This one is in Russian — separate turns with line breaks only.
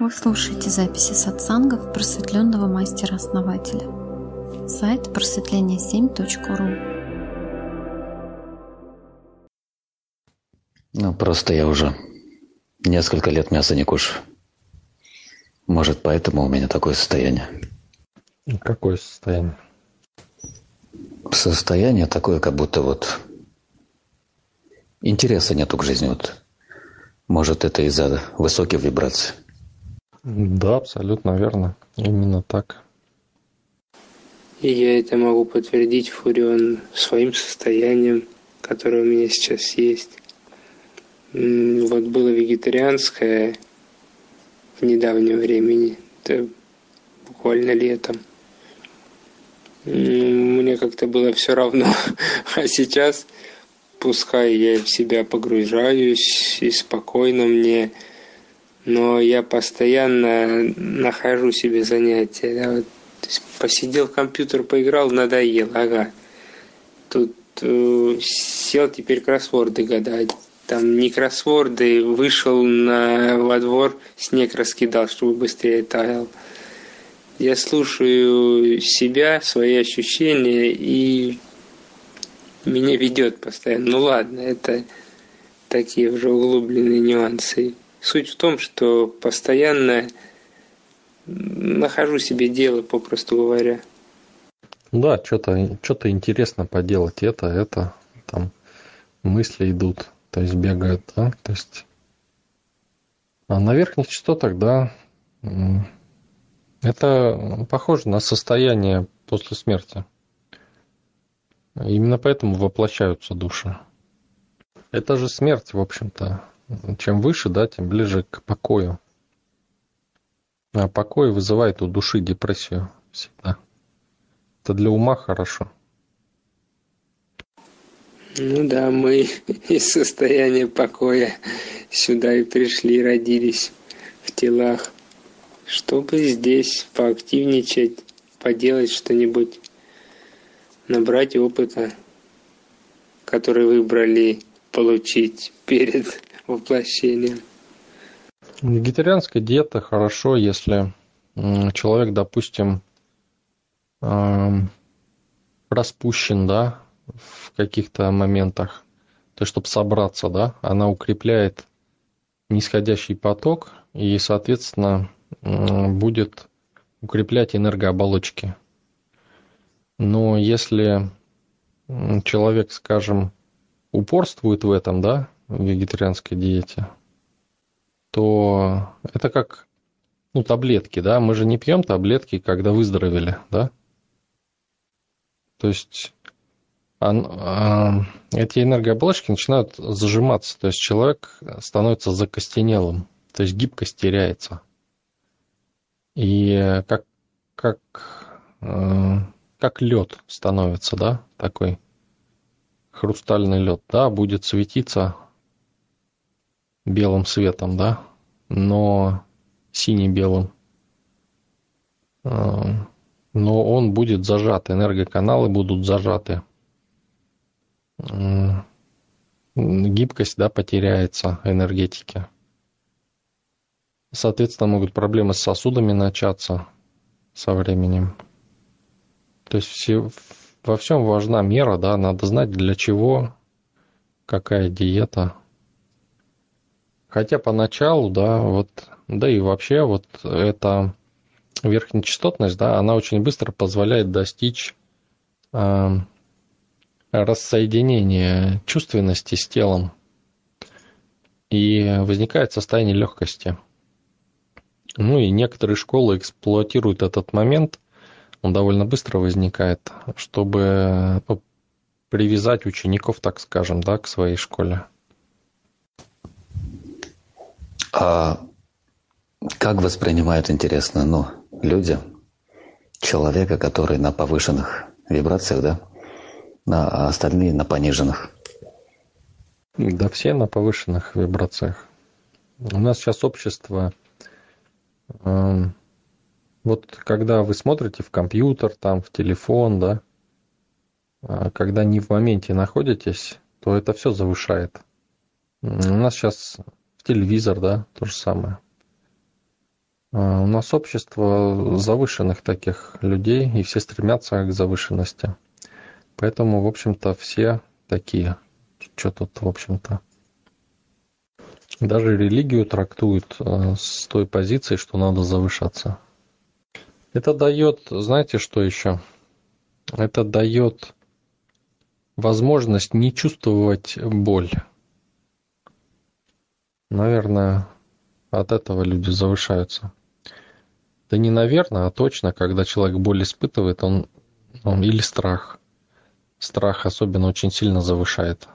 Вы слушаете записи сатсангов просветленного мастера-основателя. Сайт просветление7.ру
Ну, просто я уже несколько лет мяса не кушаю. Может, поэтому у меня такое состояние.
Какое состояние?
Состояние такое, как будто вот интереса нету к жизни. Вот. Может, это из-за высоких вибраций.
Да, абсолютно верно. Именно так.
И я это могу подтвердить, Фурион, своим состоянием, которое у меня сейчас есть. Вот было вегетарианское в недавнем времени, это буквально летом. Мне как-то было все равно. А сейчас, пускай я в себя погружаюсь и спокойно мне, но я постоянно нахожу себе занятия. Да, вот, посидел в компьютер, поиграл, надоел, ага. Тут э, сел теперь кроссворды гадать. Там не кроссворды, вышел на, во двор, снег раскидал, чтобы быстрее таял. Я слушаю себя, свои ощущения, и меня ведет постоянно. Ну ладно, это такие уже углубленные нюансы. Суть в том, что постоянно нахожу себе дело, попросту говоря.
Да, что-то что интересно поделать. Это, это, там мысли идут, то есть бегают, да, то есть... А на верхних частотах, да, это похоже на состояние после смерти. Именно поэтому воплощаются души. Это же смерть, в общем-то. Чем выше, да, тем ближе к покою. А покой вызывает у души депрессию всегда. Это для ума хорошо.
Ну да, мы из состояния покоя сюда и пришли, родились в телах, чтобы здесь поактивничать, поделать что-нибудь, набрать опыта, который выбрали получить перед воплощением.
Вегетарианская диета хорошо, если человек, допустим, распущен, да, в каких-то моментах, то есть, чтобы собраться, да, она укрепляет нисходящий поток и, соответственно, будет укреплять энергооболочки. Но если человек, скажем, упорствует в этом, да, вегетарианской диете, то это как ну, таблетки, да, мы же не пьем таблетки, когда выздоровели, да. То есть а, а, эти энергооболочки начинают зажиматься, то есть человек становится закостенелым, то есть гибкость теряется. И как, как, э, как лед становится, да, такой хрустальный лед, да, будет светиться белым светом, да, но сине-белым. А, но он будет зажат, энергоканалы будут зажаты. Гибкость, да, потеряется энергетики. Соответственно, могут проблемы с сосудами начаться со временем. То есть все, во всем важна мера, да, надо знать для чего, какая диета – Хотя поначалу, да, вот, да и вообще вот эта верхнечастотность, да, она очень быстро позволяет достичь э, рассоединения чувственности с телом. И возникает состояние легкости. Ну и некоторые школы эксплуатируют этот момент, он довольно быстро возникает, чтобы ну, привязать учеников, так скажем, да, к своей школе.
А как воспринимают, интересно, ну, люди, человека, который на повышенных вибрациях, да, а остальные на пониженных?
Да все на повышенных вибрациях. У нас сейчас общество, э, вот когда вы смотрите в компьютер, там, в телефон, да, а когда не в моменте находитесь, то это все завышает. У нас сейчас в телевизор, да, то же самое. А, У нас общество завышенных таких людей, и все стремятся к завышенности. Поэтому, в общем-то, все такие. Что тут, в общем-то? Даже религию трактуют э, с той позиции, что надо завышаться. Это дает, знаете, что еще? Это дает возможность не чувствовать боль. Наверное, от этого люди завышаются. Да не наверное, а точно, когда человек боль испытывает, он, он или страх. Страх особенно очень сильно завышает